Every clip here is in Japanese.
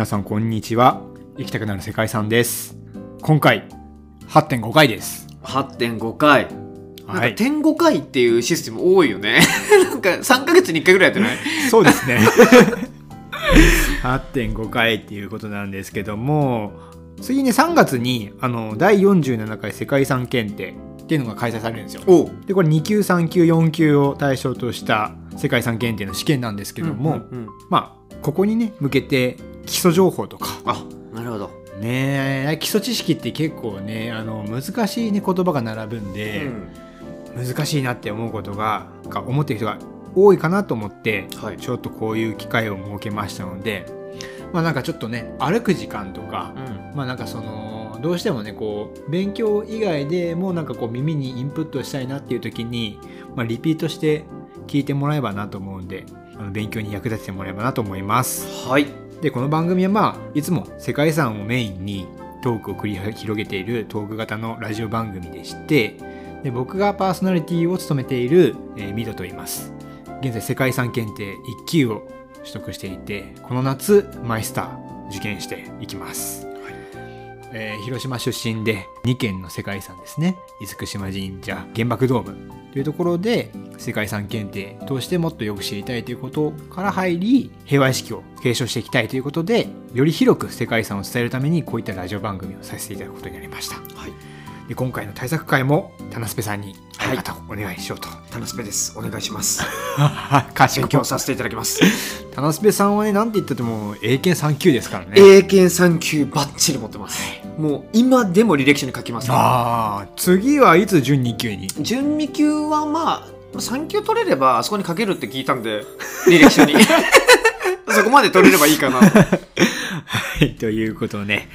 皆さんこんにちは。生きたくなる世界遺産です。今回8.5回です。8.5回。なんかはい点5回っていうシステム多いよね。なんか3ヶ月に1回ぐらいやってない？そうですね。8.5回っていうことなんですけども次ね3月にあの第47回世界遺産検定っていうのが開催されるんですよ。でこれ2級3級4級を対象とした世界遺産検定の試験なんですけども、うんうんうん。まあここにね向けて基礎情報とか。あなるほど、ねえ基礎知識って結構ねあの難しいね言葉が並ぶんで、難しいなって思うことがが思ってる人が多いかなと思ってはい。ちょっとこういう機会を設けましたのでまあなんかちょっとね歩く時間とか、うん。まあなんかそのどうしてもねこう勉強以外でもなんかこう耳にインプットしたいなっていう時に、まあ、リピートして聞いてもらえばなと思うんであの勉強に役立ててもらえばなと思います。はいでこの番組はまあいつも世界遺産をメインにトークを繰り広げているトーク型のラジオ番組でしてで僕がパーソナリティを務めている、えーミドと言います。現在世界遺産検定1級を取得していてこの夏マイスター受験していきます、えー広島出身で2県の世界遺産ですね。厳島神社原爆ドームというところで世界遺産検定としてもっとよく知りたいということから入り平和意識を継承していきたいということでより広く世界遺産を伝えるためにこういったラジオ番組をさせていただくことになりました。はいで今回の対策会も田之助さんにありがとうお願いしようと、田之助ですお願いします勉強させていただきます。田之助さんはねなんて言ってても英検3級ですからね。英検3級バッチリ持ってます。もう今でも履歴書に書きますああ次はいつ準2級に？準2級はまあ3級取れればあそこに書けるって聞いたんで履歴書に。そこまで取れればいいかな。はい、ということで、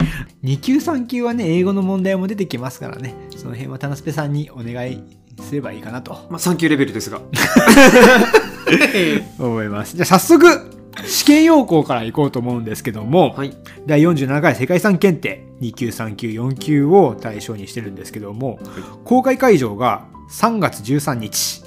2級3級はね、英語の問題も出てきますからね、その辺は田之助さんにお願いすればいいかなと。まあ3級レベルですが。思います。じゃあ早速、試験要項からいこうと思うんですけども、はい。第47回世界遺産検定2級3級4級を対象にしてるんですけども、公開会場が3月13日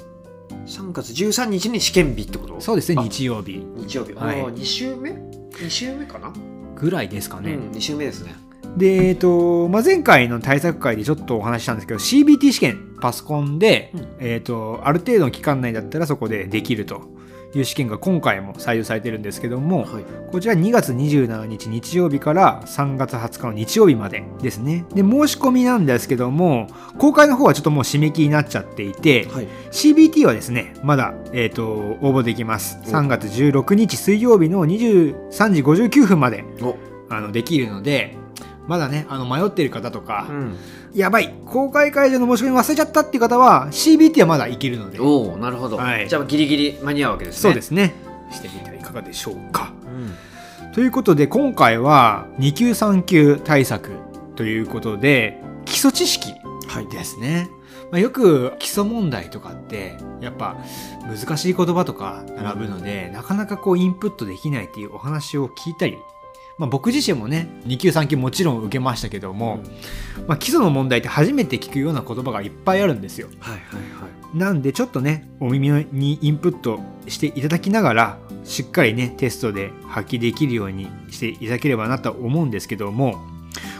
3月13日に試験日ってこと？そうですねあ日曜日。日曜日、はい。ああ2週目？2週目かな、ぐらいですかね、うん2週目ですね。で、えっとまあ、前回の対策会でちょっとお話ししたんですけど CBT 試験パソコンで、うん。えっとある程度の期間内だったらそこでできるという試験が今回も採用されてるんですけども、はい。こちら2月27日日曜日から3月20日の日曜日までですね。で申し込みなんですけども公開の方はちょっともう締め切りになっちゃっていて、はい。CBT はですねまだ、えー、と応募できます。お。3月16日水曜日の23時59分までお。あのできるのでまだねあの迷ってる方とか、うんやばい。公開会場の申し込み忘れちゃったっていう方は CBT はまだいけるので。おおなるほど、はい。じゃあギリギリ間に合うわけですね。そうですね。してみてはいかがでしょうか。うん。ということで今回は2級3級対策ということで基礎知識ですね、まあ、よく基礎問題とかってやっぱ難しい言葉とか並ぶので、なかなかこうインプットできないっていうお話を聞いたり、まあ、僕自身もね2級3級もちろん受けましたけども、まあ、基礎の問題って初めて聞くような言葉がいっぱいあるんですよ。はいはいはい。なんでちょっとねお耳にインプットしていただきながらしっかりねテストで発揮できるようにしていただければなと思うんですけども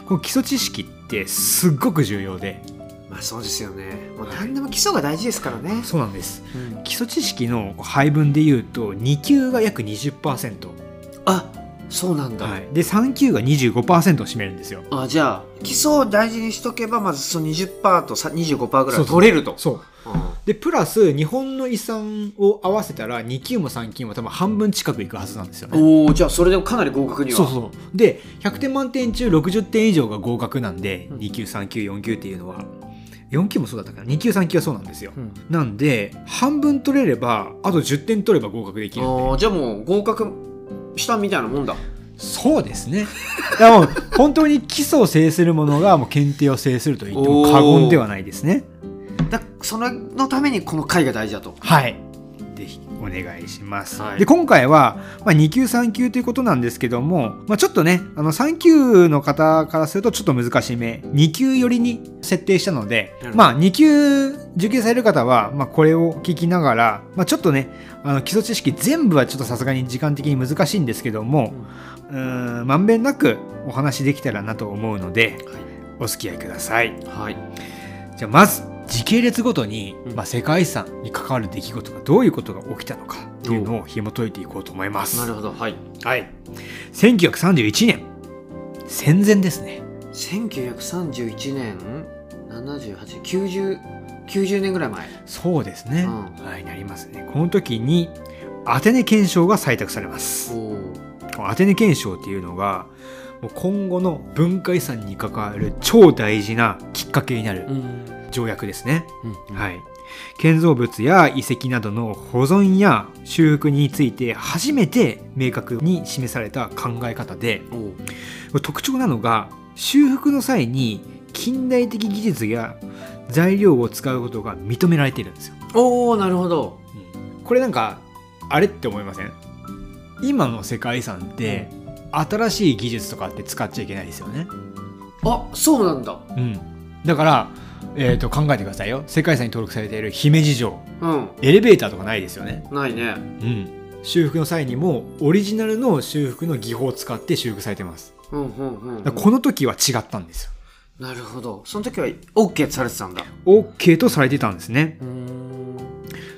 この基礎知識ってすっごく重要で。まあそうですよね。もうはい。何でも基礎が大事ですからね、そうなんです。うん。基礎知識の配分で言うと2級が約20%、あそうなんだ、はい、で3級が25%を占めるんですよ。あじゃあ基礎を大事にしとけばまずその20%とさ25%ぐらい取れると。そううん。でプラス日本の遺産を合わせたら2級も3級も多分半分近くいくはずなんですよね。おおじゃあそれでかなり合格には。そうそう。で100点満点中60点以上が合格なんで、うん2級3級4級っていうのは。4級もそうだったから2級3級はそうなんですよ、うん。なんで半分取れればあと10点取れば合格できるんで。じゃあもう合格したみたいなもんだ。そうですね。だからもう本当に基礎を制するものがもう検定を制すると言っても過言ではないですね。だそれのためにこの回が大事だと。はいお願いします。はい。で今回は、まあ、2級3級ということなんですけども、まあ、ちょっとねあの3級の方からするとちょっと難しめ2級寄りに設定したのでまあ2級受験される方は、まあ、これを聞きながら、まあ、ちょっとねあの基礎知識全部はちょっとさすがに時間的に難しいんですけども、うーんまんべんなくお話できたらなと思うのでお付き合いください。はい。じゃあまず時系列ごとに、うん。まあ、世界遺産に関わる出来事がどういうことが起きたのかっていうのを紐解いていこうと思います。なるほどはい。はい、1931年。戦前ですね。1931年。7890 90年ぐらい前。そうですね、うはいなりますね。この時にアテネ憲章が採択されます。アテネ憲章っていうのがもう今後の文化遺産に関わる超大事なきっかけになるうん条約ですね。うんはい、建造物や遺跡などの保存や修復について初めて明確に示された考え方でお特徴なのが修復の際に近代的技術や材料を使うことが認められているんですよ。おーなるほど。これなんかあれって思いません？今の世界遺産って新しい技術とかって使っちゃいけないですよね。あそうなんだ。うん、だから、えー、と考えてくださいよ。世界遺産に登録されている姫路城。うん。エレベーターとかないですよね。ないね。うん、修復の際にもオリジナルの修復の技法を使って修復されてます。うんうんうんこの時は違ったんですよ。なるほど。その時は OK されてたんだ。OK とされてたんですね。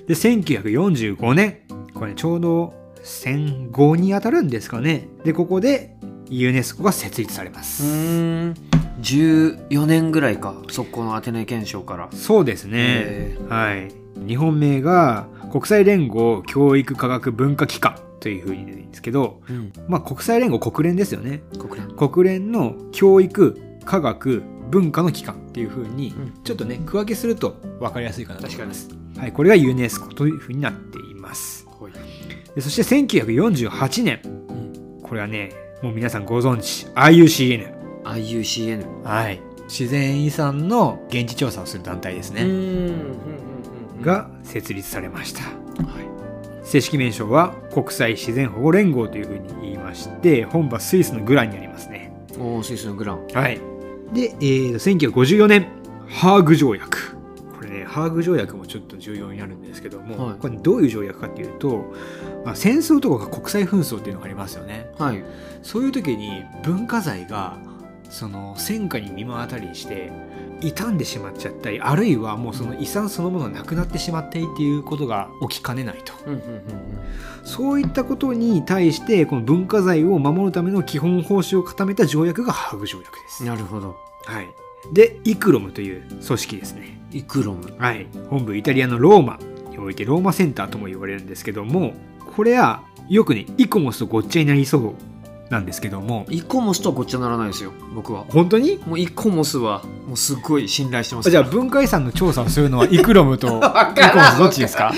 で1945年これちょうど戦後に当たるんですかね。でここでユネスコが設立されまうす、14年ぐらいかそこのアテネ憲章から。そうですね。へはい。日本名が国際連合教育科学文化機関というふうに言うんですけど、うん。まあ、国際連合国連ですよね。国連。国連の教育科学文化の機関っていう風にうん。ちょっとね区分けすると分かりやすいかなと思い確かに。ます、はい、これがユネスコという風になっています。はい。でそして1948年。うん。これはねもう皆さんご存知 IUCN IUCN はい。自然遺産の現地調査をする団体ですね、が設立されました。はい。正式名称は国際自然保護連合という風に言いまして本場スイスのグランにありますね。おースイスのグラン。はい。で、えー、1954年、ハーグ条約。これね、ハーグ条約もちょっと重要になるんですけども、はい。これどういう条約かっていうと、まあ、戦争とか国際紛争っていうのがありますよね。はい。そういう時に文化財が、その戦火に見舞わたりして、傷んでしまっちゃったり、あるいはもうその遺産そのものがなくなってしまっていっていうことが起きかねないと。うんうんうんそういったことに対して、この文化財を守るための基本方針を固めた条約がハーグ条約です。うん。なるほど。はい、でイクロムという組織ですね、イクロム。はい、本部イタリアのローマ。においてローマセンターとも言われるんですけどもこれはよくねイコモスとごっちゃになりそうなんですけども。イコモスとはごっちゃならないですよ僕は。本当に？もうイコモスはもうすっごい信頼してます。じゃあ文化遺産の調査をするのはイクロムと イコモスどっちですか？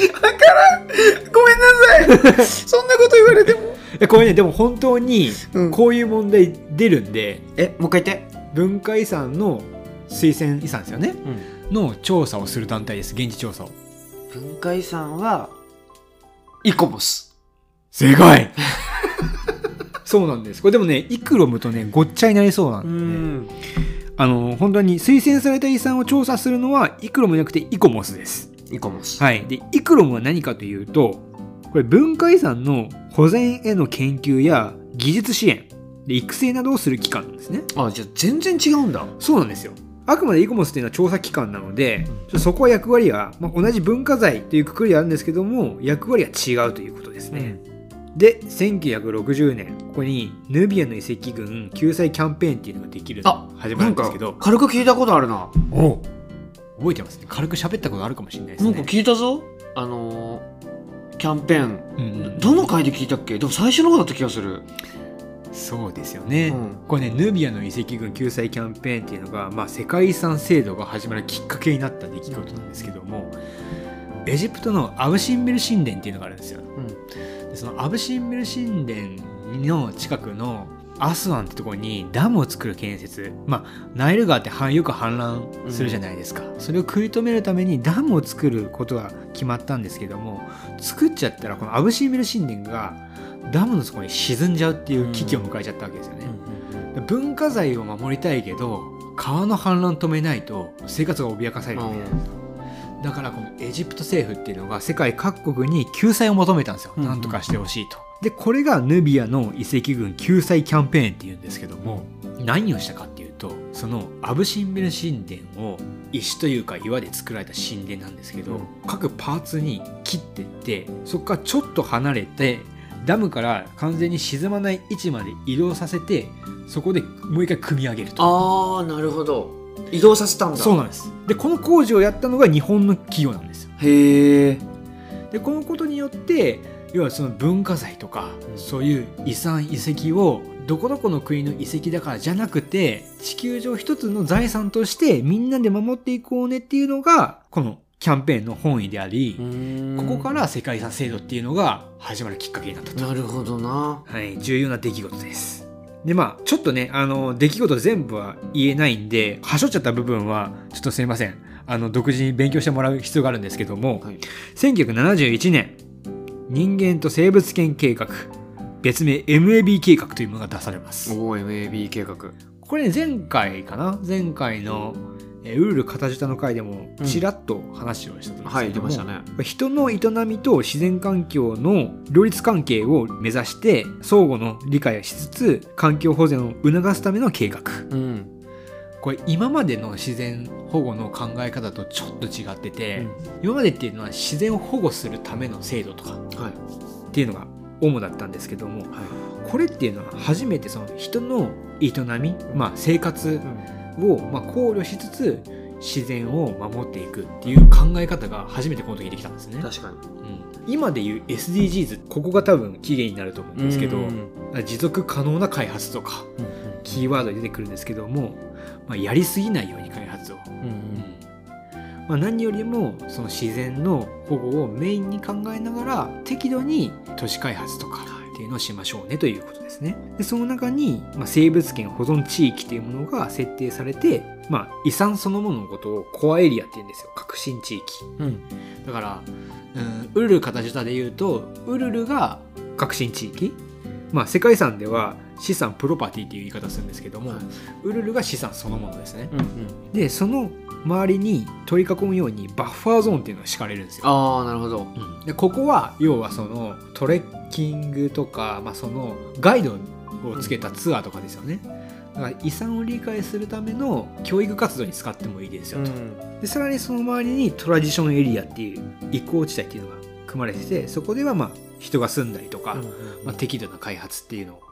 ごめんなさい。そんなこと言われても、えこれね。でも本当にうん、こういう問題出るんでえもう一回言って。文化遺産の推薦遺産ですよね？うん。の調査をする団体です。現地調査を。文化遺産はイコモス正解そうなんです。これでもねイクロムとねごっちゃになりそうなんうで、ね、ん。あの本当に推薦された遺産を調査するのはイクロムじゃなくてイコモスです。イコモス。はい。でイクロムは何かというとこれ文化遺産の保全への研究や技術支援。で育成などをする機関なんですね。あじゃあ全然違うんだ。そうなんですよ。あくまでイコモスっていうのは調査機関なので、ちょそこは役割は、まあ、同じ文化財というくくりはあるんですけども役割は違うということですね、で1960年ここにヌビアの遺跡群救済キャンペーンっていうのができるあ始まるんですけど。軽く聞いたことあるな。お覚えてますね。軽く喋ったことあるかもしれないですね。なんか聞いたぞ。あのーキャンペーン。うんうんどの回で聞いたっけ？でも最初の方だった気がする、そうですよね、うん。これねヌビアの遺跡群救済キャンペーンっていうのが、まあ、世界遺産制度が始まるきっかけになった出来事なんですけどもエジプトのアブシンベル神殿っていうのがあるんですよ。うんでそのアブシンベル神殿の近くのアスワンってところにダムを作る建設。まあナイル川ってはよく氾濫するじゃないですか、それを食い止めるためにダムを作ることが決まったんですけども作っちゃったらこのアブシンベル神殿がダムの底に沈んじゃうっていう危機を迎えちゃったわけですよね、文化財を守りたいけど川の氾濫止めないと生活が脅かされるわけですだからこのエジプト政府っていうのが世界各国に救済を求めたんですよ、なんとかしてほしいと。でこれがヌビアの遺跡群救済キャンペーンっていうんですけども何をしたかっていうとそのアブシンベル神殿を石というか岩で作られた神殿なんですけど、うん。各パーツに切ってってそこからちょっと離れてダムから完全に沈まない位置まで移動させてそこでもう一回組み上げると。ああなるほど移動させたんだ。そうなんです。でこの工事をやったのが日本の企業なんですよ。へえでこのことによって要はその文化財とか、うん。そういう遺産遺跡をどこどこの国の遺跡だからじゃなくて地球上一つの財産としてみんなで守っていこうねっていうのがこのキャンペーンの本意であり、ここから世界遺産制度っていうのが始まるきっかけになったと、なるほどな。はい、重要な出来事ですでまあちょっとねあの出来事全部は言えないんではしょっちゃった部分はちょっとすいません。あの独自に勉強してもらう必要があるんですけども、はい。1971年人間と生物圏計画別名 MAB 計画というものが出されます。おお MAB 計画。これね前回かな？前回のえーウルル片舌の回でもちらっと話をしたと思うんですはいけども、出ましたね。人の営みと自然環境の両立関係を目指して相互の理解をしつつ環境保全を促すための計画。うん。これ今までの自然保護の考え方とちょっと違ってて、今までっていうのは自然を保護するための制度とかはい。っていうのが主だったんですけどもはこれっていうのは初めてその人の営み、まあ、生活いをまあ考慮しつつ自然を守っていくっていう考え方が初めてこの時できたんですね。確かに。うん。今でいう SDGs ここが多分期限になると思うんですけど、うん持続可能な開発とかキーワードで出てくるんですけども、まあ、やりすぎないように開発を、まあ、何よりもその自然の保護をメインに考えながら適度に都市開発とかっていうのをしましょうねということですね。でその中に、まあ、生物圏保存地域というものが設定されて、まあ、遺産そのもののことをコアエリアって言うんですよ革新地域。うんだから、うん、ウルル片舌で言うとウルルが革新地域まあ世界遺産では資産プロパティっていう言い方するんですけども、はい。ウルルが資産そのものですね、うんでその周りに取り囲むようにバッファーゾーンっていうのが敷かれるんですよ、ああなるほど。うん。でここは要はそのトレッキングとか、まあ、そのガイドをつけたツアーとかですよね、だから遺産を理解するための教育活動に使ってもいいですよと、でさらにその周りにトラディションエリアっていう移行地帯っていうのが組まれててそこではまあ人が住んだりとか、まあ、適度な開発っていうのを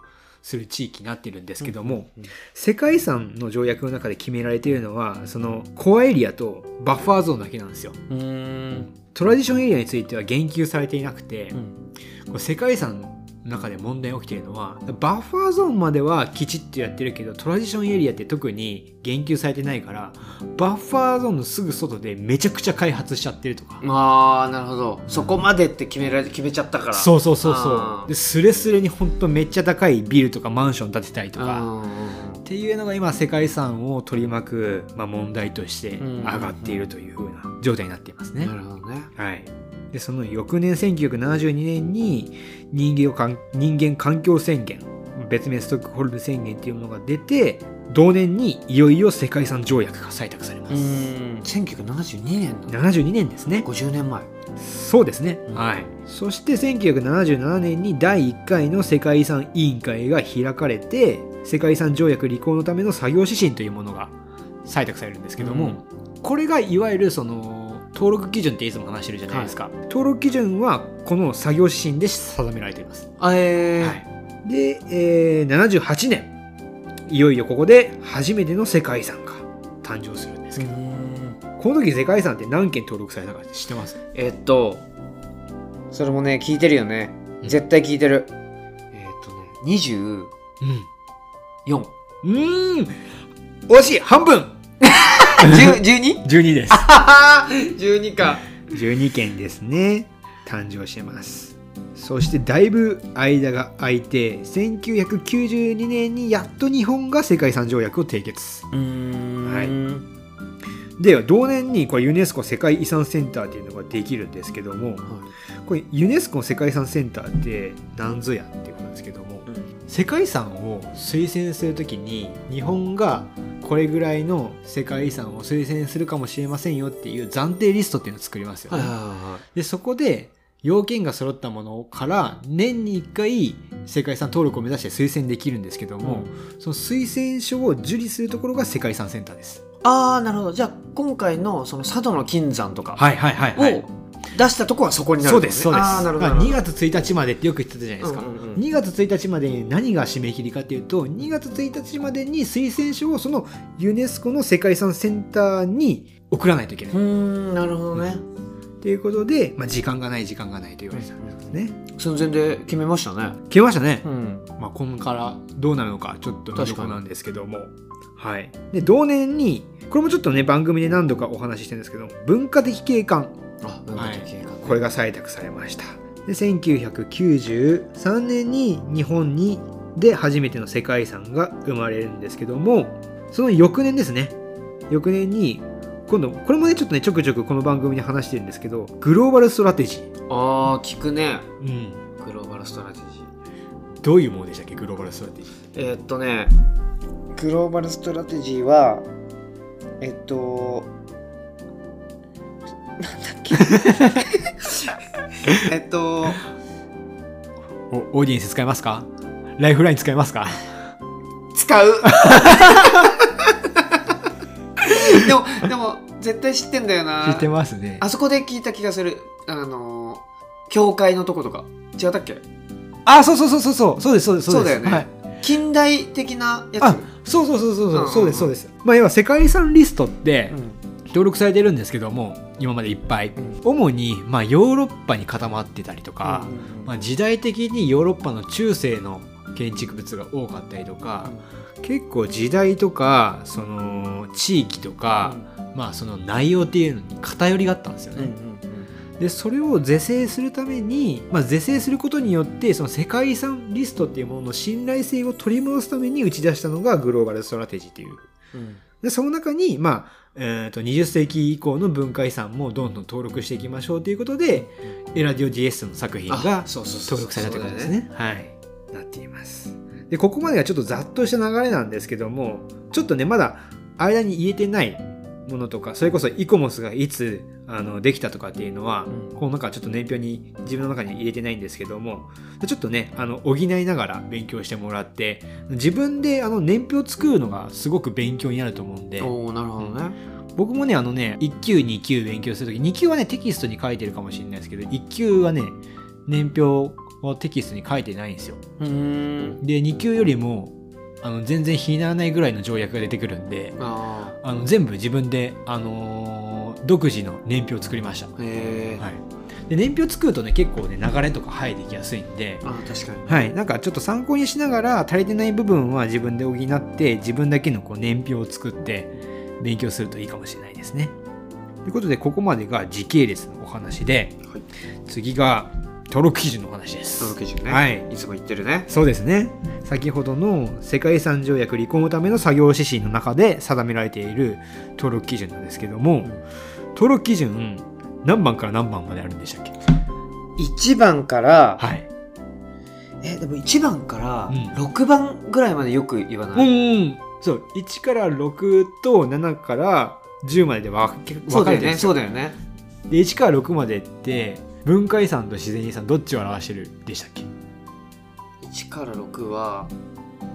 する地域になってるんですけども、世界遺産の条約の中で決められているのはそのコアエリアとバッファーゾーンだけなんですよ。うん。トラディションエリアについては言及されていなくて、うん。世界遺産の中で問題起きているのはバッファーゾーンまではきちっとやってるけどトラディションエリアって特に言及されてないからバッファーゾーンのすぐ外でめちゃくちゃ開発しちゃってるとか、ああなるほど。そこまでって決められ決めちゃったから。そうそうそうそう。でスレスレにほんとめっちゃ高いビルとかマンション建てたりとか、うんっていうのが今世界遺産を取り巻く、まあ、問題として上がっているという風な状態になっていますね。なるほどね。はい、でその翌年1972年に人間をかん人間環境宣言別名ストックホルム宣言っていうものが出て同年にいよいよ世界遺産条約が採択されます。うん1972年の72年ですね。50年前そうですね。うんはい。そして1977年に第1回の世界遺産委員会が開かれて、世界遺産条約履行のための作業指針というものが採択されるんですけども、これがいわゆるその登録基準っていつも話してるじゃないですか。登録基準はこの作業指針で定められています。あえー。はい。で、えー78年、いよいよここで初めての世界遺産が誕生するんですけど、うんこの時世界遺産って何件登録されたか知ってます？えっとそれもね聞いてるよね。うん。絶対聞いてる。えっとね。24うん。うーん。惜しい！半分10 12? 12です。12か12件ですね。誕生してます。そしてだいぶ間が空いて1992年にやっと日本が世界遺産条約を締結はいで同年にこれユネスコ世界遺産センターっていうのができるんですけどもこれユネスコ世界遺産センターって何ぞやっていうことなんですけども世界遺産を推薦するときに日本がこれぐらいの世界遺産を推薦するかもしれませんよっていう暫定リストっていうのを作りますよね。はいはいはでそこで要件が揃ったものから年に1回世界遺産登録を目指して推薦できるんですけどいも、その推薦書を受理するところが世界遺産センターです。ああなるほどじゃあ今回のその佐渡の金山とかはいはいはいを出したとこはそこになるそうんですそうです。ああなるほどまあ2なるほど月1日までってよく言ってたじゃないですか。うんうんうん2月1日までに何が締め切りかっていうと2月1日までに推薦書をそのユネスコの世界遺産センターに送らないといけない。うーんなるほどねということで、まあ、時間がない時間がないと言われてたんですね。寸前で決めましたね決めましたね。んまあ、これからどうなるのかちょっと見どころなんですけども。はい。で、同年に、これもちょっとね、番組で何度かお話ししてるんですけど、文化的景観。これが採択されました。で、1993年に日本にで初めての世界遺産が生まれるんですけども、その翌年ですね。翌年に、今度、これもね、ちょっとね、ちょくちょくこの番組で話してるんですけど、グローバルストラテジー。ああ聞くねうん。global strategy どういうものでしたっけ、 global strategy？えーっとね global strategy はえっとなんだっけ？えっとおオーディエンス使いますか？ライフライン使いますか？使う。でもでも絶対知ってんだよな。知ってますね。あそこで聞いた気がする。あの教会のとことか。違ったっけ？あ、そうそうそうそうそう、そうです、そうです、そうだよね。はい、近代的なやつ？あ、そうそうそうそうそう、うんうんうん。そうです、そうです。まあ、要は世界遺産リストってうん。登録されてるんですけども、今までいっぱい。うん主に、まあ、ヨーロッパに固まってたりとか、まあ、時代的にヨーロッパの中世の建築物が多かったりとか、結構時代とか、その、地域とか、まあ、その内容っていうのに偏りがあったんですよね。でそれを是正するために、まあ、是正することによってその世界遺産リストっていうものの信頼性を取り戻すために打ち出したのが global strategy っていう。うん。でその中に、まあえー、と20世紀以降の文化遺産もどんどん登録していきましょうということでエラディオ・ディエステの作品が登録されたということですね。はい。なっています。でここまでがちょっとざっとした流れなんですけどもちょっとねまだ間に言えてないものとかそれこそイコモスがいつあのできたとかっていうのは、うん。この中ちょっと年表に自分の中には入れてないんですけどもちょっとねあの補いながら勉強してもらって自分であの年表作るのがすごく勉強になると思うんでおおなるほどね。僕もねあのね1級2級勉強するとき2級はねテキストに書いてるかもしれないですけど1級はね年表をテキストに書いてないんですよ。うーん。で2級よりもあの全然比にならないぐらいの条約が出てくるんでああの全部自分で、あのー独自の年表を作りました、はい、で年表作るとね結構ね流れとか入ってきやすいんで、あ確かに。はい、なんかちょっと参考にしながら足りてない部分は自分で補って自分だけのこう年表を作って勉強するといいかもしれないですね。ということでここまでが時系列のお話ではい。次が登録基準のお話です。登録基準ね。はい。いつも言ってるね。そうですね。先ほどの世界遺産条約履行のための作業指針の中で定められている登録基準なんですけども、ん。登録基準何番から何番まであるんでしたっけ？1番からはい。えでも1番からうん。6番ぐらいまでよく言わうない、んうんそう。1から6と7から10までで分かれてるんですよ。そうだよね。で1から6までって文化遺産と自然遺産どっちを表してるでしたっけ？1から6は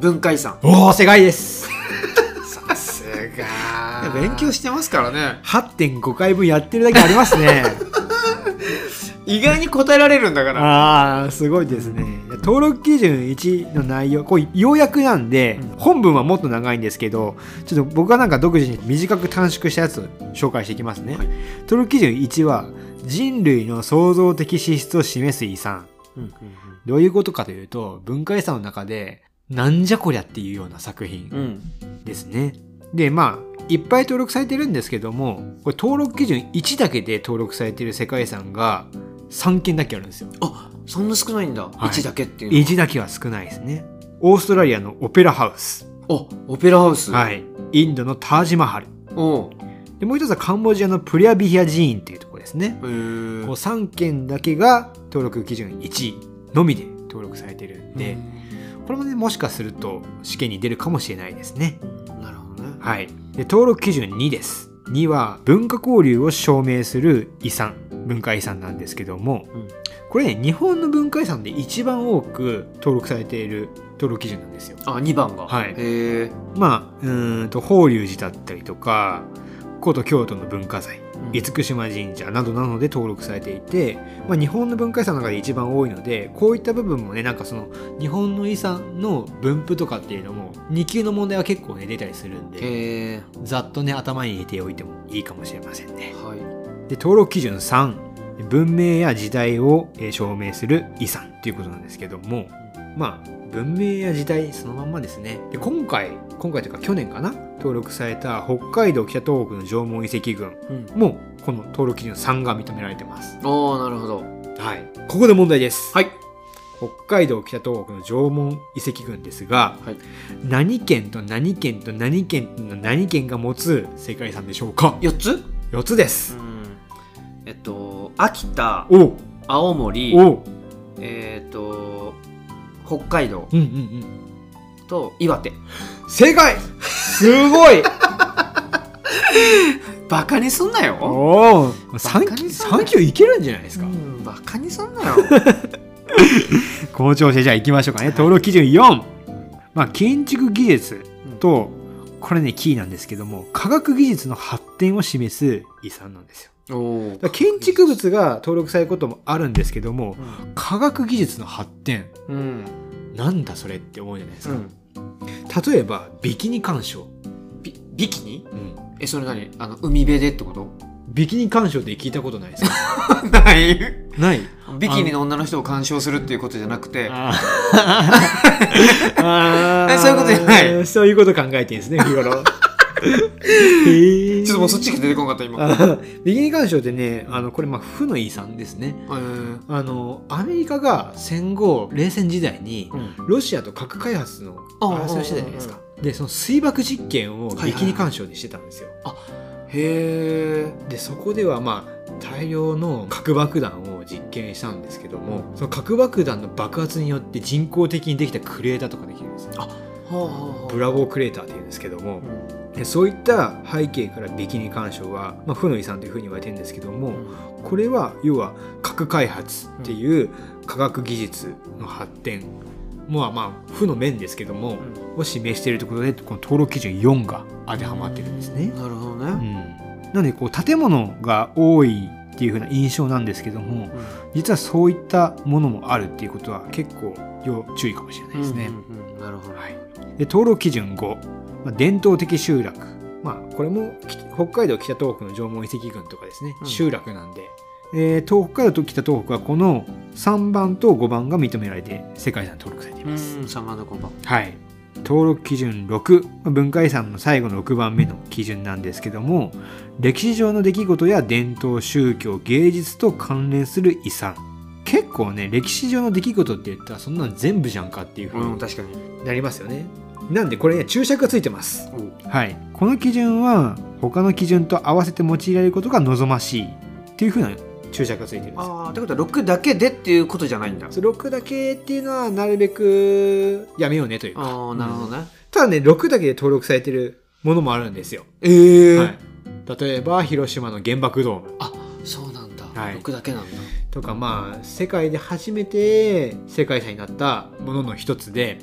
文化遺産。おお正解です。さすが勉強してますからね。8.5回分やってるだけありますね。意外に答えられるんだから。ああすごいですね。登録基準1の内容これ要約なんで、うん。本文はもっと長いんですけどちょっと僕はなんか独自に短く短縮したやつを紹介していきますね、はい。登録基準1は人類の創造的資質を示す遺産。うんうんどういうことかというと文化遺産の中でなんじゃこりゃっていうような作品うん。うんですね、でまあいっぱい登録されてるんですけどもこれ登録基準1だけで登録されている世界遺産が3件だけあるんですよ。あそんな少ないんだ。はい。1だけっていうのは？1だけは少ないですね。オーストラリアのオペラハウス。お、オペラハウス。。はい。いインドのタージマハル。おう。でもう一つはカンボジアのプリアビヒア寺院っていうところですね。こう3件だけが登録基準1位のみで登録されてるんで、これもねもしかすると試験に出るかもしれないですね。うんなるほどね。はい。で登録基準2です。2は文化交流を証明する遺産文化遺産なんですけども、うん。これね日本の文化遺産で一番多く登録されている登録基準なんですよ。あ、2番が。はい。へえ。まあうーんと法隆寺だったりとか古都京都の文化財。うん厳島神社などなどで登録されていて、まあ、日本の文化遺産の中で一番多いのでこういった部分もねなんかその日本の遺産の分布とかっていうのも2級の問題は結構ね出たりするんで。ざっとね頭に入れておいてもいいかもしれませんねはい。で登録基準3文明や時代をえー証明する遺産ということなんですけどもまあ文明や時代そのまんまですね。で今回今回というか去年かな登録された北海道北東北の縄文遺跡群うん。もこの登録基準3が認められてます。おー、なるほど。はい。ここで問題です。はい。北海道北東北の縄文遺跡群ですが、はい。何県と何県と何県の何県が持つ世界遺産でしょうか？4つ？4つです。ん。えっと、秋田、おう。青森、おう。えっと、北海道うんうんうん。と岩手。正解。すごい。バカにすんなよ。おお3バカ級にすんなよ。3級いけるんじゃないですか、うん、バカにすんなよ。校長先じゃあ行きましょうかね。登録基準4、まあ、建築技術とこれねキーなんですけども科学技術の発展を示す遺産なんですよ建築物が登録されることもあるんですけどもうん。科学技術の発展。うん。なんだそれって思うじゃないですか、うん。例えばビキニ鑑賞、ビビキニ？うん、え、それ何？あの、海辺でってこと？ビキニ鑑賞って聞いたことないですか ない？ない。ビキニの女の人を鑑賞するっていうことじゃなくて、そういうことじゃない。そういうこと考えてるんですね日頃へえちょっともうそっちしか出てこなかった今。ビキニ鑑賞ってねあのこれまあ負の遺産ですね。ー。あのアメリカが戦後冷戦時代にうん。ロシアと核開発の争いをしてたじゃないですか。でその水爆実験をビキニ鑑賞でしてたんですよ、へえ。でそこではまあ大量の核爆弾を実験したんですけどもその核爆弾の爆発によって人工的にできたクレーターとかできるんですよはあはあはあブラボークレーターっていうん。ですけどもうそういった背景からビキニ干渉は、まあ、負の遺産というふうに言われてるんですけども、これは要は核開発っていう科学技術の発展まあまあ負の面ですけども、を示しているということでこの登録基準4が当てはまってるんですね。なるほどうね。ん、なのでこう建物が多いっていう風な印象なんですけども実はそういったものもあるっていうことは結構要注意かもしれないですね。うんうんうんなるほど。はい、で登録基準5、まあ、伝統的集落、まあ、これもき北海道北東北の縄文遺跡群とかですね、うん。集落なんで、えー東北海道と北東北はこの3番と5番が認められて世界遺産に登録されています。うん、3番の5番。はい、登録基準6、まあ文化遺産の最後の6番目の基準なんですけども歴史上の出来事や伝統宗教芸術と関連する遺産。結構ね歴史上の出来事って言ったらそんなの全部じゃんかっていうふううん、に確かに。なりますよねなんでこれね注釈がついてます。おはい。この基準は他の基準と合わせて用いられることが望ましいっていうふうな注釈がついてるんです。よああ、ってことは6だけでっていうことじゃないんだ。6だけっていうのはなるべくやめようねというか。ああ、なるほどね。ただね、6だけで登録されてるものもあるんですよ。ええはい、例えば、広島の原爆ドーム。あ、そうなんだ。はい。6だけなんだ。とか、まあ、世界で初めて世界遺産になったものの一つで、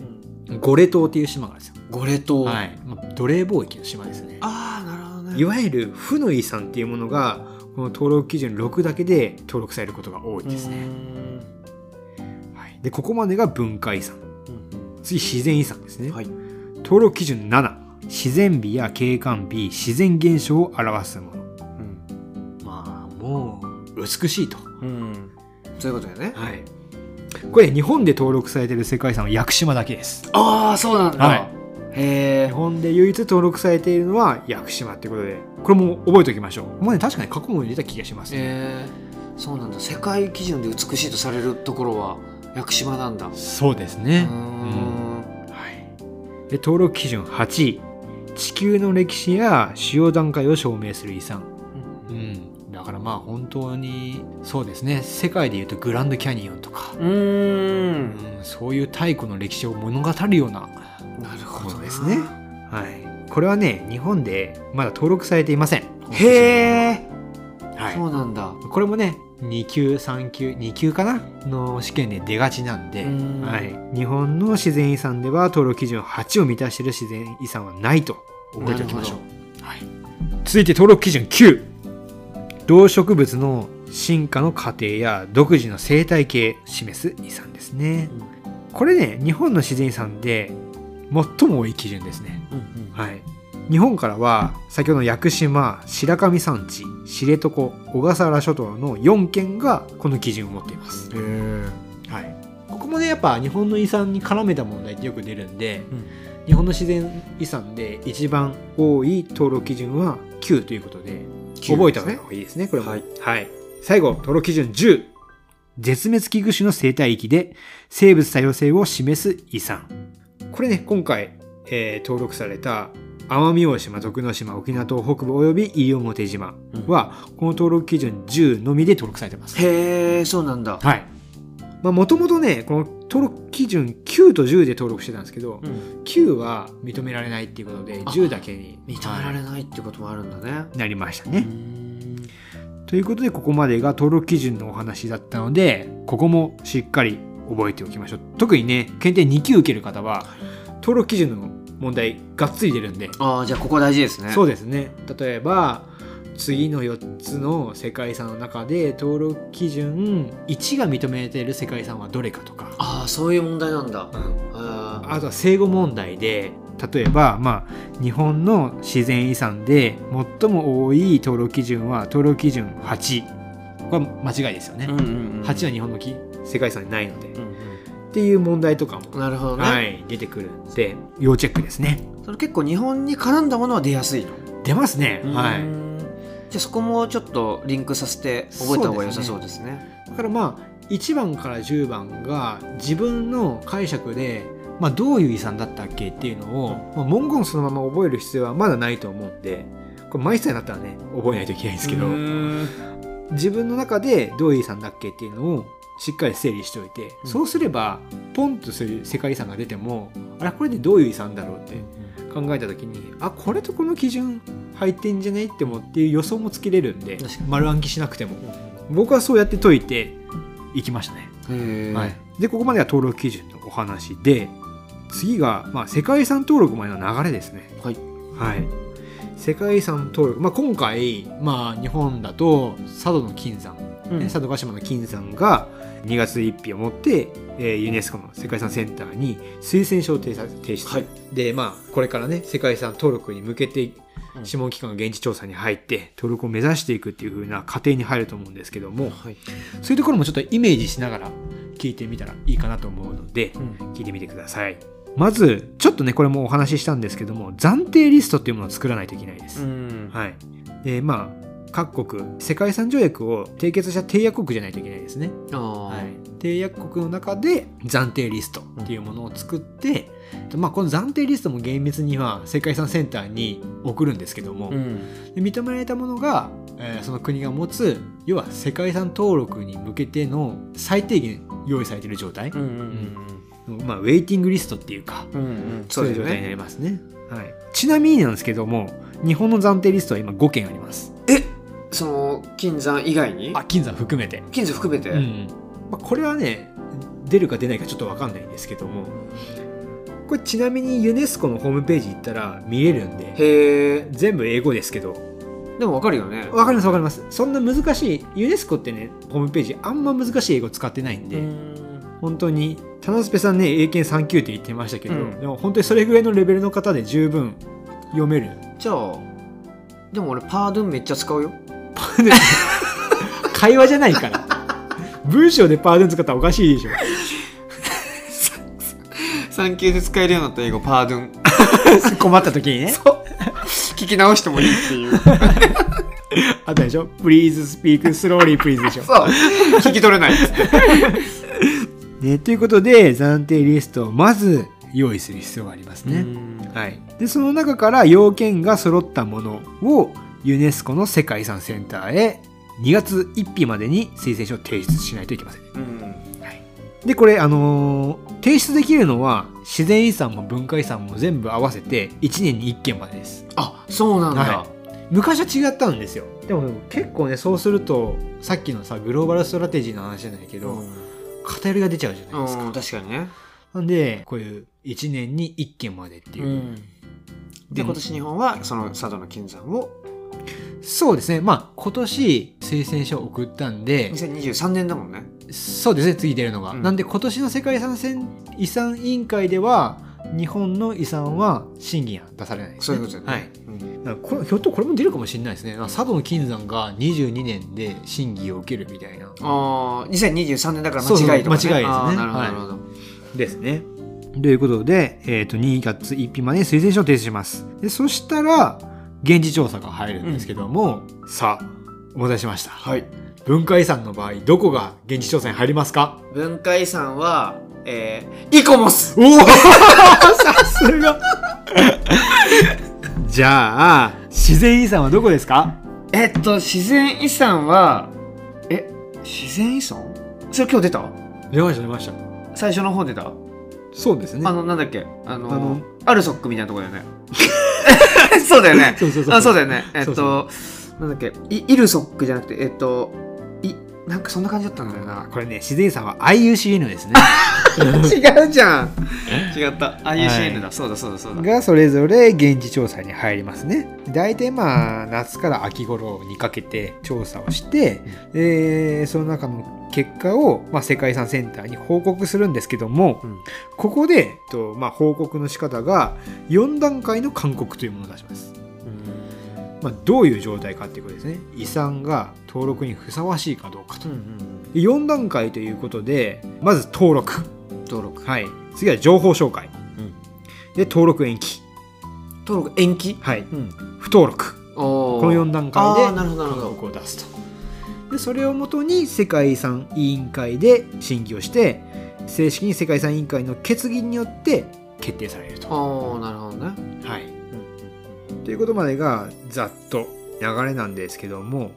ゴレ島っていう島があるんですよ。ゴレ島。はい。まあ奴隷貿易の島ですね。ああ、なるほどね。いわゆる負の遺産っていうものが、この登録基準6だけで登録されることが多いですね。はい、で、ここまでが文化遺産。次、自然遺産ですね。はい。登録基準7。自然美や景観美、自然現象を表すもの。まあ、もう、美しいと。うん。そういうことだよね。はい。これ、日本で登録されている世界遺産は屋久島だけです。ああ、そうなんだ。はい。へえ日本で唯一登録されているのは屋久島ってことで。これも覚えておきましょう。もうね確かに過去も入れた気がしますね、えー、そうなんだ。世界基準で美しいとされるところは屋久島なんだ。そうですうねー、ん。はい、で登録基準8位。地球の歴史や主要段階を証明する遺産からまあ本当にそうですね。世界でいうとグランドキャニオンとか、うーん。うん、そういう太古の歴史を物語るようななるほどですね。はい、これはね日本でまだ登録されていません、へえ、はい、そうなんだ。これもね2級3級2級かなの試験で出がちなんで、うん。はい、日本の自然遺産では登録基準8を満たしている自然遺産はないと覚えておきましょう、はい、続いて登録基準9動植物の進化の過程や独自の生態系を示す遺産ですね、これね日本の自然遺産で最も多い基準ですね。うんうん。はい、日本からは先ほどの屋久島白神山地知床小笠原諸島の4県がこの基準を持っています、はい、ここもねやっぱ日本の遺産に絡めた問題ってよく出るんで、うん。日本の自然遺産で一番多い登録基準は9ということで覚えた方がいいですねこれも、はい。はい、最後登録基準10絶滅危惧種の生態域で生物多様性を示す遺産。これね今回、えー登録された奄美大島徳之島沖縄島北部および西表島は、この登録基準10のみで登録されてます。へえそうなんだ。はいもともとねこの登録基準9と10で登録してたんですけど、うん。9は認められないっていうことであ。10だけに認められはないってこともあるんだね。いなりましたうね、ん。ということでここまでが登録基準のお話だったのでここもしっかり覚えておきましょう。特にね検定2級受ける方は登録基準の問題がっつり出るんで、ああじゃあここ大事ですね。そうですね。例えば次の4つの世界遺産の中で登録基準1が認めている世界遺産はどれかとか、ああそういう問題なんだ。うん。ああとは生後問題で例えば、まあ、日本の自然遺産で最も多い登録基準は登録基準8これは間違いですよね、うんうんうん。8は日本のき世界遺産にないので、うんうん。っていう問題とかも、なるほどね、はい、出てくるんで要チェックですね。それ結構日本に絡んだものは出やすいの？出ますね、はい、いじゃあそこもちょっとリンクさせて覚えた方が良さそうですね。だからまあ1番から10番が自分の解釈で、まあ、どういう遺産だったっけっていうのを、まあ、文言そのまま覚える必要はまだないと思う。んでこれ毎歳になったらね覚えないといけないんですけど。うん。自分の中でどういう遺産だっけっていうのをしっかり整理しておいて、うん。そうすればポンとそういう世界遺産が出てもあれこれでどういう遺産だろうって考えた時にあこれとこの基準入ってんじゃねって思っていう予想もつけれるんで丸暗記しなくても。僕はそうやって解いていきましたね。はい、でここまでが登録基準のお話で次が、まあ、世界遺産登録までの流れですね。はい。はい、世界遺産登録、まあ、今回、まあ、日本だと佐渡の金山、うん。ね佐渡島の金山が2月1日をもって、えーユネスコの世界遺産センターに推薦書を提提出、はい。で、まあ、これからね世界遺産登録に向けてうん諮問機関が現地調査に入って登録を目指していくっていう風な過程に入ると思うんですけどもはいそういうところもちょっとイメージしながら聞いてみたらいいかなと思うので、うん聞いてみてください。まず、ちょっとね、これもお話ししたんですけども、暫定リストっていうものを作らないといけないです。うんはい。で、まあ、各国、世界遺産条約を締結した締約国じゃないといけないですね。はい。締約国の中で暫定リストっていうものを作って、まあ、この暫定リストも厳密には世界遺産センターに送るんですけども、うん。で認められたものが、えーその国が持つ要は世界遺産登録に向けての最低限用意されている状態。うんうんまあ、ウェイティングリストっていうか、うんうん。うんそういう状態になねりますね。はい、ちなみになんですけども、日本の暫定リストは今5件あります。え？その金山以外に？あ、金山含めて。金山含めて、うん。まあ、これはね、出るか出ないかちょっとわかんないんですけども、これちなみにユネスコのホームページ行ったら見れるんで、へえ全部英語ですけど、でもわかるよね。わかりますわかります。そんな難しい、ユネスコってね、ホームページあんま難しい英語使ってないんで、うん。本当に田之助さんね英検3級って言ってましたけど、うん。でも本当にそれぐらいのレベルの方で十分読める。じゃあでも俺パードゥンめっちゃ使うよ。会話じゃないから。文章でパーデン使ったらおかしいでしょ3級で使えるようになった英語パードゥン 困った時にね。聞き直してもいいっていう。あったでしょ ?Please speak slowly, please でしょ。そう。聞き取れないっつって。ね、ということで、暫定リストをまず用意する必要がありますね。はい。で、その中から要件が揃ったものをユネスコの世界遺産センターへ2月1日までに推薦書を提出しないといけません。うん。で、これ、あのー提出できるのは自然遺産も文化遺産も全部合わせて1年に1件までです。あ、そうなんだ。は昔は違ったんですよ。でも結構ね、そうすると、さっきのさ、グローバルストラテジーの話じゃないけど、偏りが出ちゃうじゃないですか。うん、確かにね。なんで、こういう1年に1件までっていう。ん。で、今年日本はその佐渡の金山をそうですね。まあ、今年推薦書を送ったんで、2023年だもんね。そうですね、次出るのが。うんなんで、今年の世界遺産戦遺産委員会では、日本の遺産は審議が出されないです、ね。そういうことだよね。はい。うんこれひょっとこれも出るかもしれないですね。佐渡の金山が22年で審議を受けるみたいな。ああ、2023年だからそうそう間違いとか、ね。間違いですねなるほど、はないるほど。ですね。ということで、えっ、と、2月1日までに推薦書を提出します。でそしたら、現地調査が入るんですけども、さあ、お待たせしました。はい。文化遺産の場合、どこが現地調査に入りますか？文化遺産は、えー、イコモス。おお さすが。じゃあ、自然遺産はどこですか？えっと、自然遺産は、え、自然遺産？それ今日出た？出ました出ました。最初の方出た？そうですね。あの、なんだっけ？あの、あのアルソックみたいなとこだよね。そうだよね。そうそうそう。あ、そうだよね。えっと、なんだっけ？イイルソックじゃなくて、えっと、い、なんかそんな感じだったんだよな。これね、自然遺産は IUCN ですね。違うじゃん。違った。IUCN だ。そうだそうだそうだ。がそれぞれ現地調査に入りますね。大体まあ夏から秋頃にかけて調査をして、えーその中の結果を、まあ、世界遺産センターに報告するんですけども、うんここで、えっとまあ、報告の仕方が4段階の勧告というものを出します。まあ、どういう状態かっていうことですね。遺産が登録にふさわしいかどうかと。うんうんうんで4段階ということで、まず登録。登録。はい。次は情報紹介。うんで、登録延期。登録延期？はい。うん。不登録。ここの4段階であーなるほどなるほど勧告を出すと。でそれをもとに世界遺産委員会で審議をして正式に世界遺産委員会の決議によって決定されると。ああ、なるほどね。はい、ということまでがざっと流れなんですけども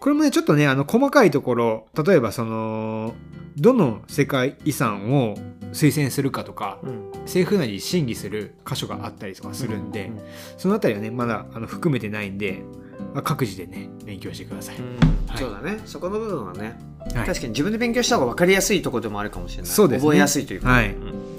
これもねちょっとねあの細かいところ例えばそのどの世界遺産を推薦するかとかうん。政府内に審議する箇所があったりとかするんで、うんそのあたりはねまだあの含めてないんで、まあ各自でね勉強してください。はいそうだね。そこの部分はね、はい確かに自分で勉強した方が分かりやすいところでもあるかもしれない。そうですね覚えやすいというか。はいうん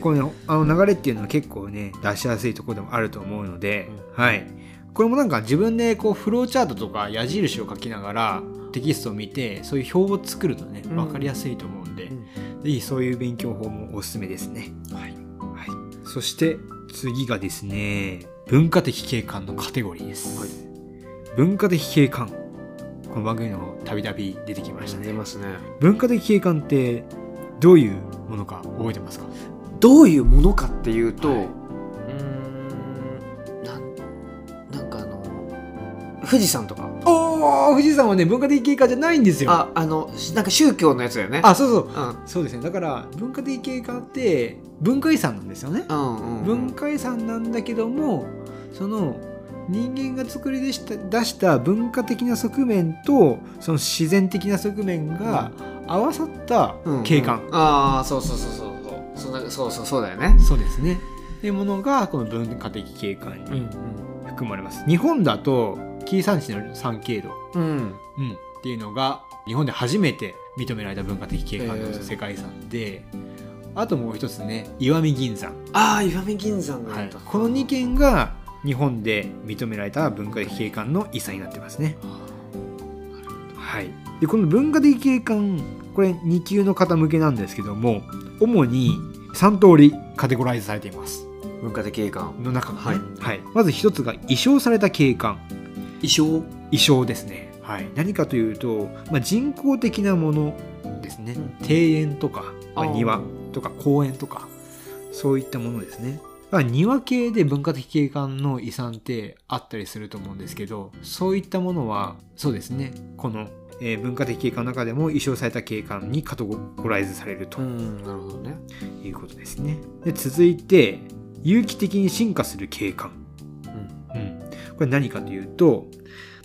このあの流れっていうのは結構ね出しやすいところでもあると思うので、はいこれもなんか自分でこうフローチャートとか矢印を書きながらテキストを見てそういう表を作るとねうん分かりやすいと思うんで、うんぜひそういう勉強法もおすすめですね。はい。はい、そして次がですね文化的景観のカテゴリーです。はい文化的景観この番組のたびたび出てきましたね。出ますね。文化的景観ってどういうものか覚えてますか？どういうものかっていうと、はい。うーん、なん、なんかあの、富士山とか。おお富士山はね文化的景観じゃないんですよ。あ、あの、なんか宗教のやつだよね。あそうそう。うん。そうですね。だから文化的景観って文化遺産なんですよね、うんうんうん。文化遺産なんだけどもその人間が作り出した出した文化的な側面とその自然的な側面が合わさったうん景観、うんああ、そうそうそうそうそう。そんなそうそうそうだよね。そうですねっていうものがこの文化的景観に含まれます、日本だと紀伊山地の三景度うん。うん。うん、っていうのが日本で初めて認められた文化的景観の世界遺産で、あともう一つね石見銀山、ああ、石見銀山があはいった。この2件が日本で認められた文化的景観の遺産になってますね。はい、でこの文化的景観これ2級の方向けなんですけども主に3通りカテゴライズされています。文化的景観。の中がね、はい。はい、まず一つが意匠された景観。衣装？意匠ですね、はい、何かというと、まあ、人工的なものですね、うん。庭園とか、まあ庭とか公園とかそういったものですね。まあ庭系で文化的景観の遺産ってあったりすると思うんですけどそういったものはそうですね。この、えー文化的景観の中でも移植された景観にカテゴライズされるとうんなるほどねいうことですね。で続いて有機的に進化する景観。うん、これ何かというと、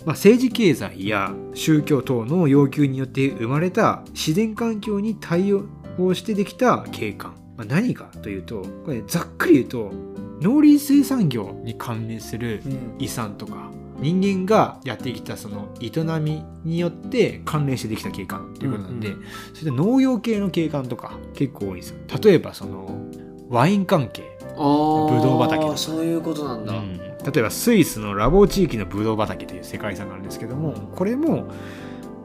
まあ、政治経済や宗教等の要求によって生まれた自然環境に対応してできた景観。まあ、何かというとこれざっくり言うと農林水産業に関連するうん。遺産とか人間がやってきたその営みによって関連してできた景観ということなんで、うんそういった農業系の景観とか結構多いんです。よ例えばそのワイン関係、あーぶどう畑とか。そういうことなんだ、うん。例えばスイスのラボー地域のブドウ畑という世界遺産があるんですけどもこれも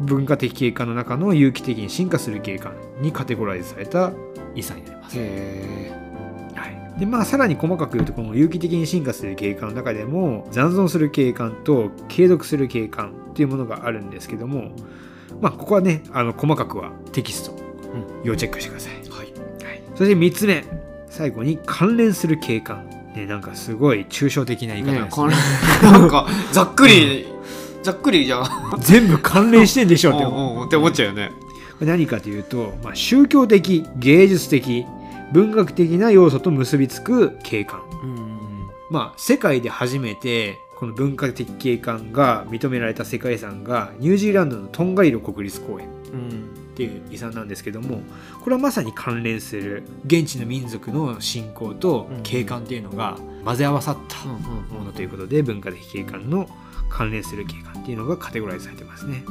文化的景観の中の有機的に進化する景観にカテゴライズされた遺産になります。でまあさらに細かく言うとこの有機的に進化する景観の中でも残存する景観と継続する景観というものがあるんですけどもまあここはねあの細かくはテキスト要チェックしてください、えはい。はい、そして3つ目。最後に関連する景観。ねなんかすごい抽象的な言い方ですね。ね なんかざっくり、ざっくりじゃん。全部関連してんでしょうってう。ん思ううん。っちゃうよね。何かというと、まあ、宗教的芸術的文学的な要素と結びつく景観。うん。まあ、世界で初めてこの文化的景観が認められた世界遺産がニュージーランドのトンガイロ国立公園うんっていう遺産なんですけどもこれはまさに関連する現地の民族の信仰と景観っていうのが混ぜ合わさったうんものということで文化的景観の関連する景観っていうのがカテゴライズされてますね。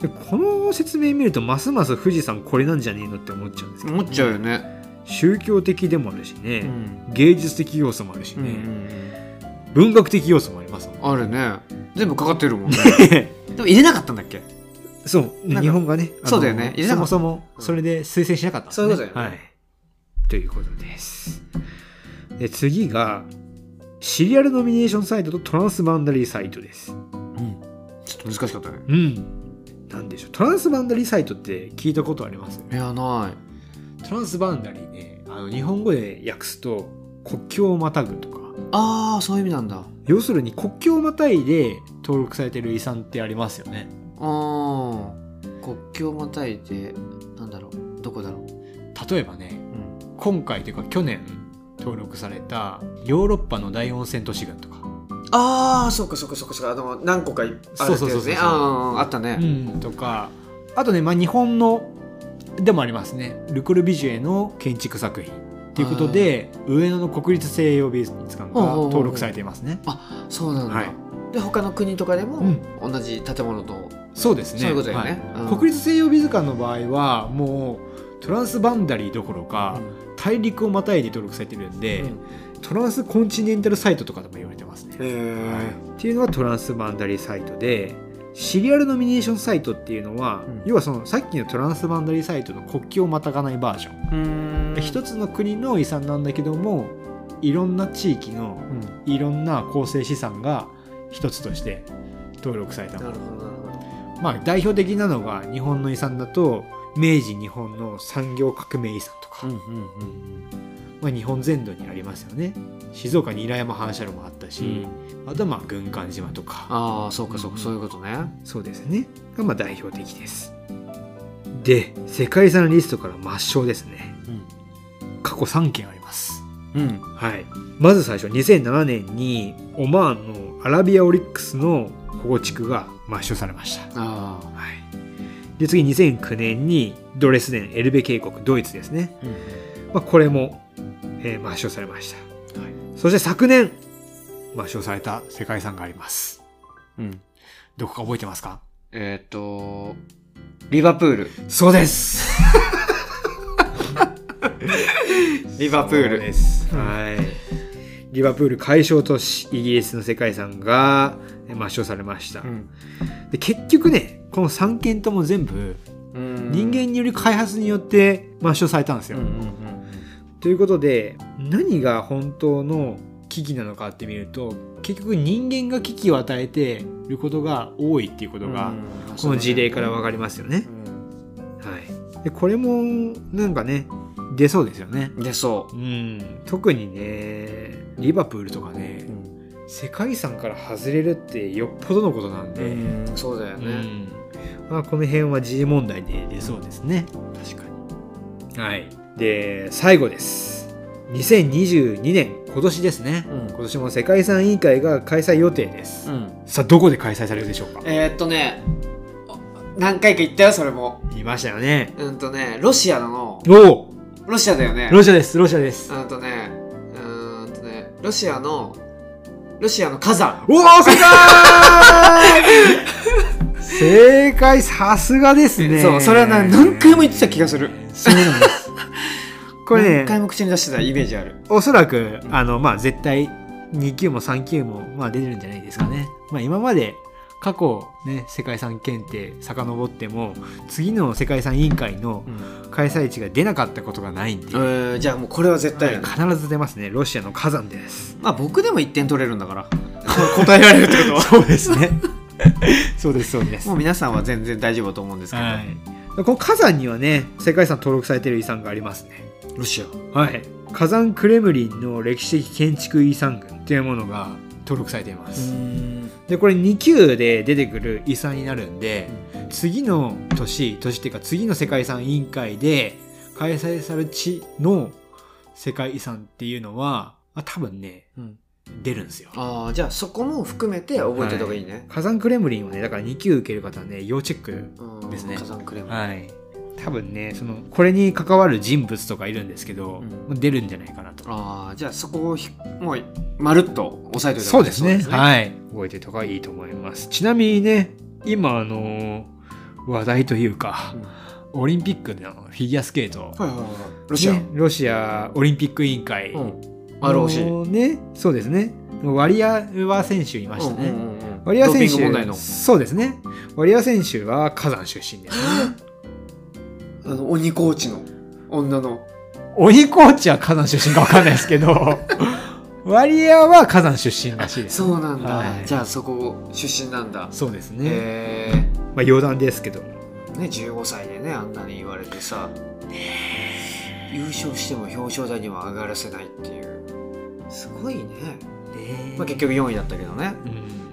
でこの説明見るとますます富士山これなんじゃねえのって思っちゃうんですけど思っちゃうよね、宗教的でもあるしね、ん。芸術的要素もあるしうんうんね、文学的要素もありますあるね。全部かかってるもんね。でも入れなかったんだっけ？そう日本がねそうだよね。そもそもそれで推薦しなかったね、そういうことだよね。はい、ということです。で次がシリアルノミネーションサイトとトランスバンダリーサイトです。うん。ちょっと難しかったね。うん。なんでしょう。トランスバンダリーサイトって聞いたことあります？いやないトランスバンダリーねあの日本語で訳すと国境をまたぐとか。ああそういう意味なんだ。要するに国境をまたいで登録されてる遺産ってありますよね。あー国境またいでなんだろう。どこだろう、例えばねうん、今回というか去年登録されたヨーロッパの大温泉都市群とか、ああそうかそうかそうかそうか。あの何個かあるってやつね。あったね、うん、とか。あとね、まあ、日本のでもありますね。ルコル・ビジュエの建築作品。ということで上野の国立西洋美術館が登録されていますね。そうなんだ、はい。で他の国とかでもうん。同じ建物と、そうですね。そういうことだよね。はい。うん。国立西洋美術館の場合はもうトランスバンダリーどころか、大陸をまたいで登録されてるんで、トランスコンチネンタルサイトとかでも言われてますね。はい。っていうのがトランスバンダリーサイトでシリアルノミネーションサイトっていうのは、うん。要はそのさっきのトランスバンダリーサイトの国境をまたがないバージョン、一つの国の遺産なんだけどもいろんな地域のうん。いろんな構成資産が一つとして登録されたもの。なるほどなるほど。まあ代表的なのが日本の遺産だと明治日本の産業革命遺産とか、うんうんまあ、日本全土にありますよね。静岡に韮山反射炉もあったし、あとはまあ軍艦島とか。ああそうかそうかそういうことね。そうですね。がまあ代表的です。で世界遺産リストから抹消ですね。過去3件あります。うん。はい。まず最初2007年にオマーンのアラビアオリックスの保護地区が抹消されました。ああはい。で次2009年にドレスデンエルベ渓谷ドイツですね、うんまあ、これも、えー抹消されました、はい、そして昨年抹消された世界遺産があります。うん。どこか覚えてますか？えーっとリバプール。そうです。リバプール。です。うんはい。リバプール解消都市イギリスの世界遺産がえ抹消されました。うん。で結局ね、この3件とも全部うん。人間による開発によって抹消されたんですよ。うんうんうんということで何が本当の危機なのかって見ると結局人間が危機を与えていることが多いっていうことが、この事例から分かりますよね。はい、でこれもなんかね出そうですよね。出そう。ん。特にねリバプールとかねう、世界遺産から外れるってよっぽどのことなんで、うん。そうだようね、ん。まあ、この辺は時事問題で出そうですね。確かに。はいで最後です。2022年今年ですね、うん。今年も世界遺産委員会が開催予定です、うん。さあどこで開催されるでしょうか？えー、っとね何回か言ったよそれも。言いましたよね。うんとねロシアの。おおロシアだよね。ロシアですロシアです。うんとねうーんとねロシアのロシアの火山。おお 正解正解さすがですね。そうそれはな何回も言ってた気がする。そうなんですこれね何回も口に出してたイメージあるおそらくあのまあ絶対2級も3級もまあ出てるんじゃないですかね。まあ今まで過去ね世界遺産検定遡っても次の世界遺産委員会の開催地が出なかったことがないんで、えー、じゃあもうこれは絶対必ず出ますねロシアの火山です。まあ僕でも1点取れるんだから答えられるってことは そうですね。そうですそうです。もう皆さんは全然大丈夫だと思うんですけど、はい。この火山にはね世界遺産登録されている遺産がありますね。ロシア。はい。火山クレムリンの歴史的建築遺産群というものが登録されています。でこれ2級で出てくる遺産になるんで次の年年っていうか次の世界遺産委員会で開催される地の世界遺産っていうのは、まあ、多分ねうん。出るんですよ。ああじゃあそこも含めて覚えておいた方がいいね、火山クレムリンをねだから2級受ける方はね要チェックうんですね。火山クレムはい多分ねそのこれに関わる人物とかいるんですけど、うん。出るんじゃないかなと。ああじゃあそこをひもうまるっと押さえておいた方がいいそうですね。はい。覚えておいた方がいいと思います。ちなみにね今あの話題というか、オリンピックのフィギュアスケート、はいはいはいロシア、ねロシアオリンピック委員会。うん。の ROC ねそうですね。ワリアワ選手いましたね、うんうんうんうんワリア選手の。そうですね。ワリア選手は火山出身ですね あの鬼コーチの女の。鬼コーチは火山出身か分かんないですけど ワリアは火山出身らしいです。そうなんだ、はい。じゃあそこ出身なんだ。そうですね、へまあ余談ですけど。えね15歳でねあんなに言われてさ。優勝しても表彰台には上がらせないっていう。すごいね、まあ、結局4位だったけどね。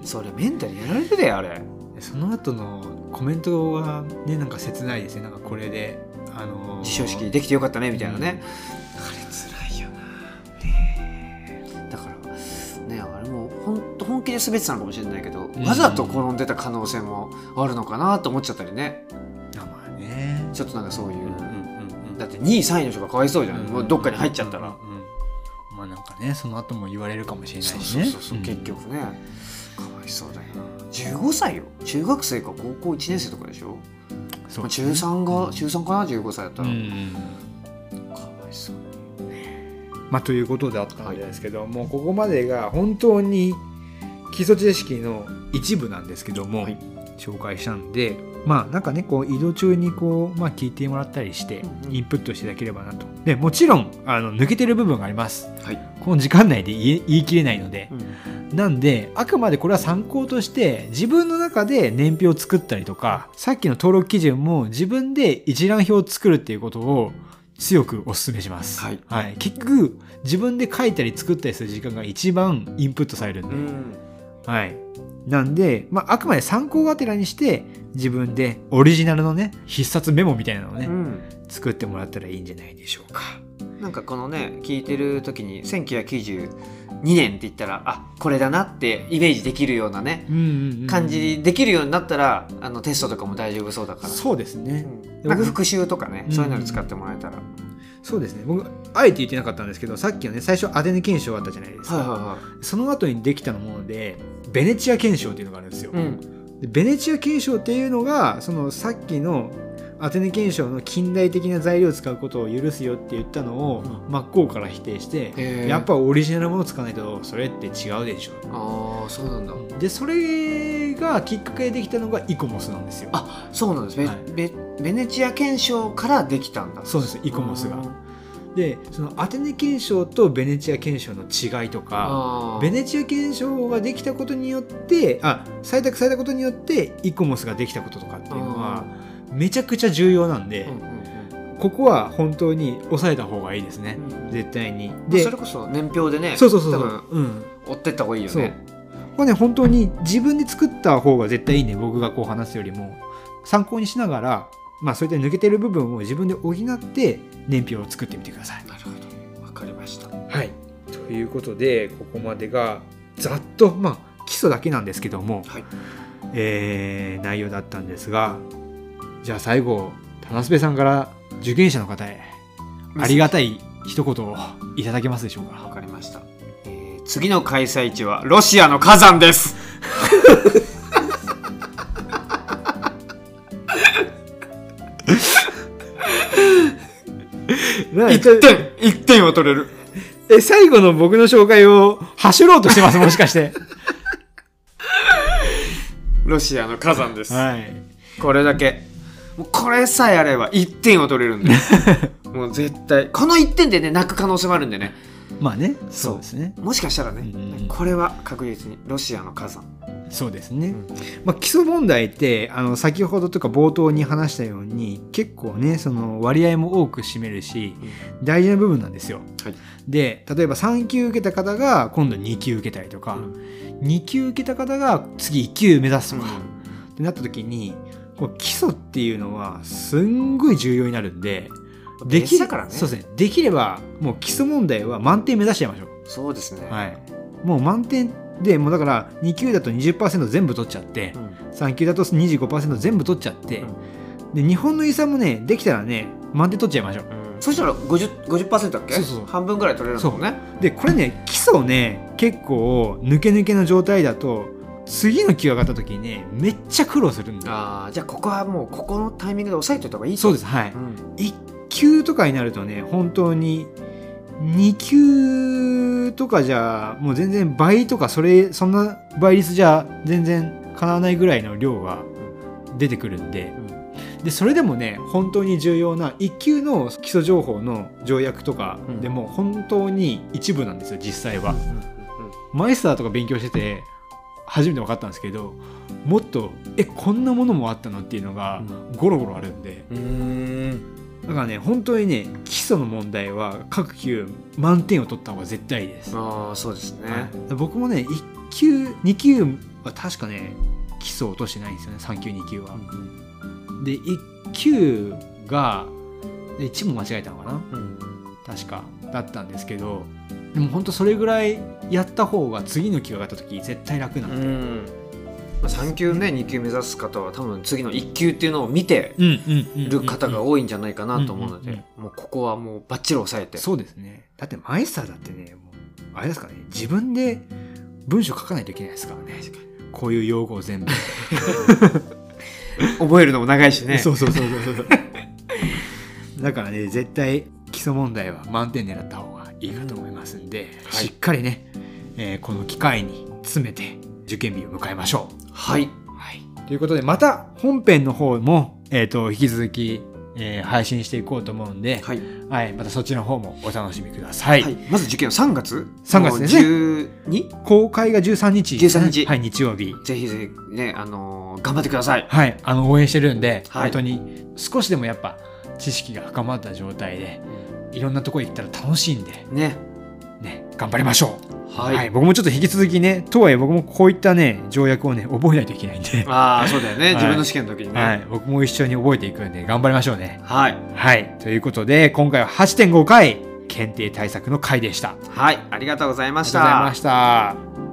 うん。それメンタルやられてたよあれ。その後のコメントはねなんか切ないですね。なんかこれであのー授賞式できてよかったねみたいなね、あれ辛いよな。だからねあれも本当本気で滑ってたのかもしれないけど、ん。わざと転んでた可能性もあるのかなと思っちゃったりね。あまあね。ちょっとなんかそういう、うんうんうんうん。だって2位3位の人がかわいそうじゃん、もうどっかに入っちゃったら、うんうんうんまあなんかねその後も言われるかもしれないしね。結局ね。かわいそうだよな。15歳よ。中学生か高校1年生とかでしょ、まあ、中そうね。3が中3かな15歳だったら、うん。うんかわいそう。まあということであったんですけど、もうここまでが本当に基礎知識の一部なんですけども、はい。紹介したんでまあなんかねこう移動中にこう、まあ、聞いてもらったりしてインプットしていただければなと。でもちろんあの抜けてる部分があります。はい、この時間内で言い切れないので。うん。なんであくまでこれは参考として自分の中で年表を作ったりとかさっきの登録基準も自分で一覧表を作るっていうことを強くお勧めします、はい。結局自分で書いたり作ったりする時間が一番インプットされるんで、うん。はい。なんで、まあ、あくまで参考がてらにして、自分でオリジナルのね、必殺メモみたいなのをね、うん作ってもらったらいいんじゃないでしょうか。なんかこのね聞いてる時に1992年って言ったらあこれだなってイメージできるようなねうんうんうん感じできるようになったらあのテストとかも大丈夫そうだからそうですね。うんなんか復習とかね、うんそういうのに使ってもらえたら、そうですね。僕、あえて言ってなかったんですけど、さっきのね、最初アテネ検証あったじゃないですか。はいはその後にできたもので、ベネチア検証っていうのがあるんですよ。うん。でベネチア検証っていうのが、そのさっきのアテネ検証の近代的な材料を使うことを許すよって言ったのを、うん。真っ向から否定して、へー。やっぱオリジナルなものを使わないとそれって違うでしょ。ああそうなんだ。でそれがきっかけでできたのがイコモスなんですよ。あそうなんです。ベ,、はい。ベベネチア検証からできたんだ。そうです。イコモスが。うんでそのアテネ検証とベネチア検証の違いとかベネチア検証ができたことによってあ採択されたことによってイコモスができたこととかっていうのはめちゃくちゃ重要なんで、うんうんうん。ここは本当に抑えた方がいいですね。絶対に。でそれこそ年表でねそうそうそうそう、うん、追ってった方がいいよね。これね本当に自分で作った方が絶対いいね僕がこう話すよりも。参考にしながらまあそういった抜けてる部分を自分で補って年表を作ってみてください。なるほど。わかりました。はい。ということでここまでがざっとまあ基礎だけなんですけども、はい、えー、内容だったんですがじゃあ最後田辺さんから受験者の方へありがたい一言をいただけますでしょうか？わかりました、えー、次の開催地はロシアの火山です 一点一点は取れる。え最後の僕の紹介を走ろうとしてますもしかして。ロシアの火山です、はい、これだけ。もうこれさえあれば1点を取れるんで。もう絶対この1点でね泣く可能性もあるんでねまあねそう。ですね。もしかしたらね、うん、これは確実にロシアの火山そうですね、うん、まあ、基礎問題ってあの先ほどとか冒頭に話したように結構ねその割合も多く占めるし、うん、大事な部分なんですよ、はい、で例えば3級受けた方が今度2級受けたりとか、うん、2級受けた方が次1級目指すとか、ってなった時にこう基礎っていうのはすんごい重要になるんでできれば、ね、そうですね。できればもう基礎問題は満点目指しちゃいましょう。そうですね。はい。もう満点でもうだから2級だと20%全部取っちゃって、うん、3級だと25%全部取っちゃって、うん、で日本の遺産もねできたらね満点取っちゃいましょう、うん、そしたら 50%, 50だっけ？そうそう半分ぐらい取れるのねでこれね基礎ね結構抜け抜けの状態だと次の級上がった時にねめっちゃ苦労するんだああじゃあここはもうここのタイミングで押さえておいた方がいいそうです。はい、うん、1級とかになるとね本当に2級とかじゃもう全然倍とかそれそんな倍率じゃ全然かなわないぐらいの量が出てくるんで、うん、でそれでもね本当に重要な1級の基礎情報の条約とかでも本当に一部なんですよ実際は。マイスターとか勉強してて初めて分かったんですけどもっとえこんなものもあったのっていうのがゴロゴロあるんで、うん、だからね本当にね基礎の問題は各級満点を取った方が絶対いいです。ああそうですね、僕もね1級2級は確かね基礎落としてないんですよね3級2級は、うん、で1級が1問間違えたのかな、うん、確かだったんですけどでも本当それぐらいやった方が次の級上がった時絶対楽なんで、うんまあ、3級ね2級目指す方は多分次の1級っていうのを見てる方が多いんじゃないかなと思うのでもうここはもうバッチリ押さえて。そうですね。だってマイスターだってねもうあれですかね自分で文章書かないといけないですからね。こういう用語を全部。覚えるのも長いしね。そうそうそうそうだからね絶対基礎問題は満点狙った方がいいかと思いますんで、うん、しっかりね、えー、この機会に詰めて受験日を迎えましょう。はい。はい、ということでまた本編の方も、えーと、引き続き、えー、配信していこうと思うんで、はい、はい、またそっちの方もお楽しみください。はい、まず受験は3月 ?3 月ですね。公開が13日、ね。13日。はい、日曜日。ぜひぜひね、あのー、頑張ってください。はい、あの応援してるんで、はい、本当に少しでもやっぱ知識が深まった状態で、いろんなとこ行ったら楽しいんで、ね、ね、頑張りましょう。はい、はい、僕もちょっと引き続きね、とはいえ僕もこういったね、条約をね、覚えないといけないんで。ああ、そうだよね、自分の試験の時にね、はい。僕も一緒に覚えていくんで、頑張りましょうね。はい。はい。ということで、今回は8.5回、検定対策の回でした。はい、ありがとうございました。ありがとうございました。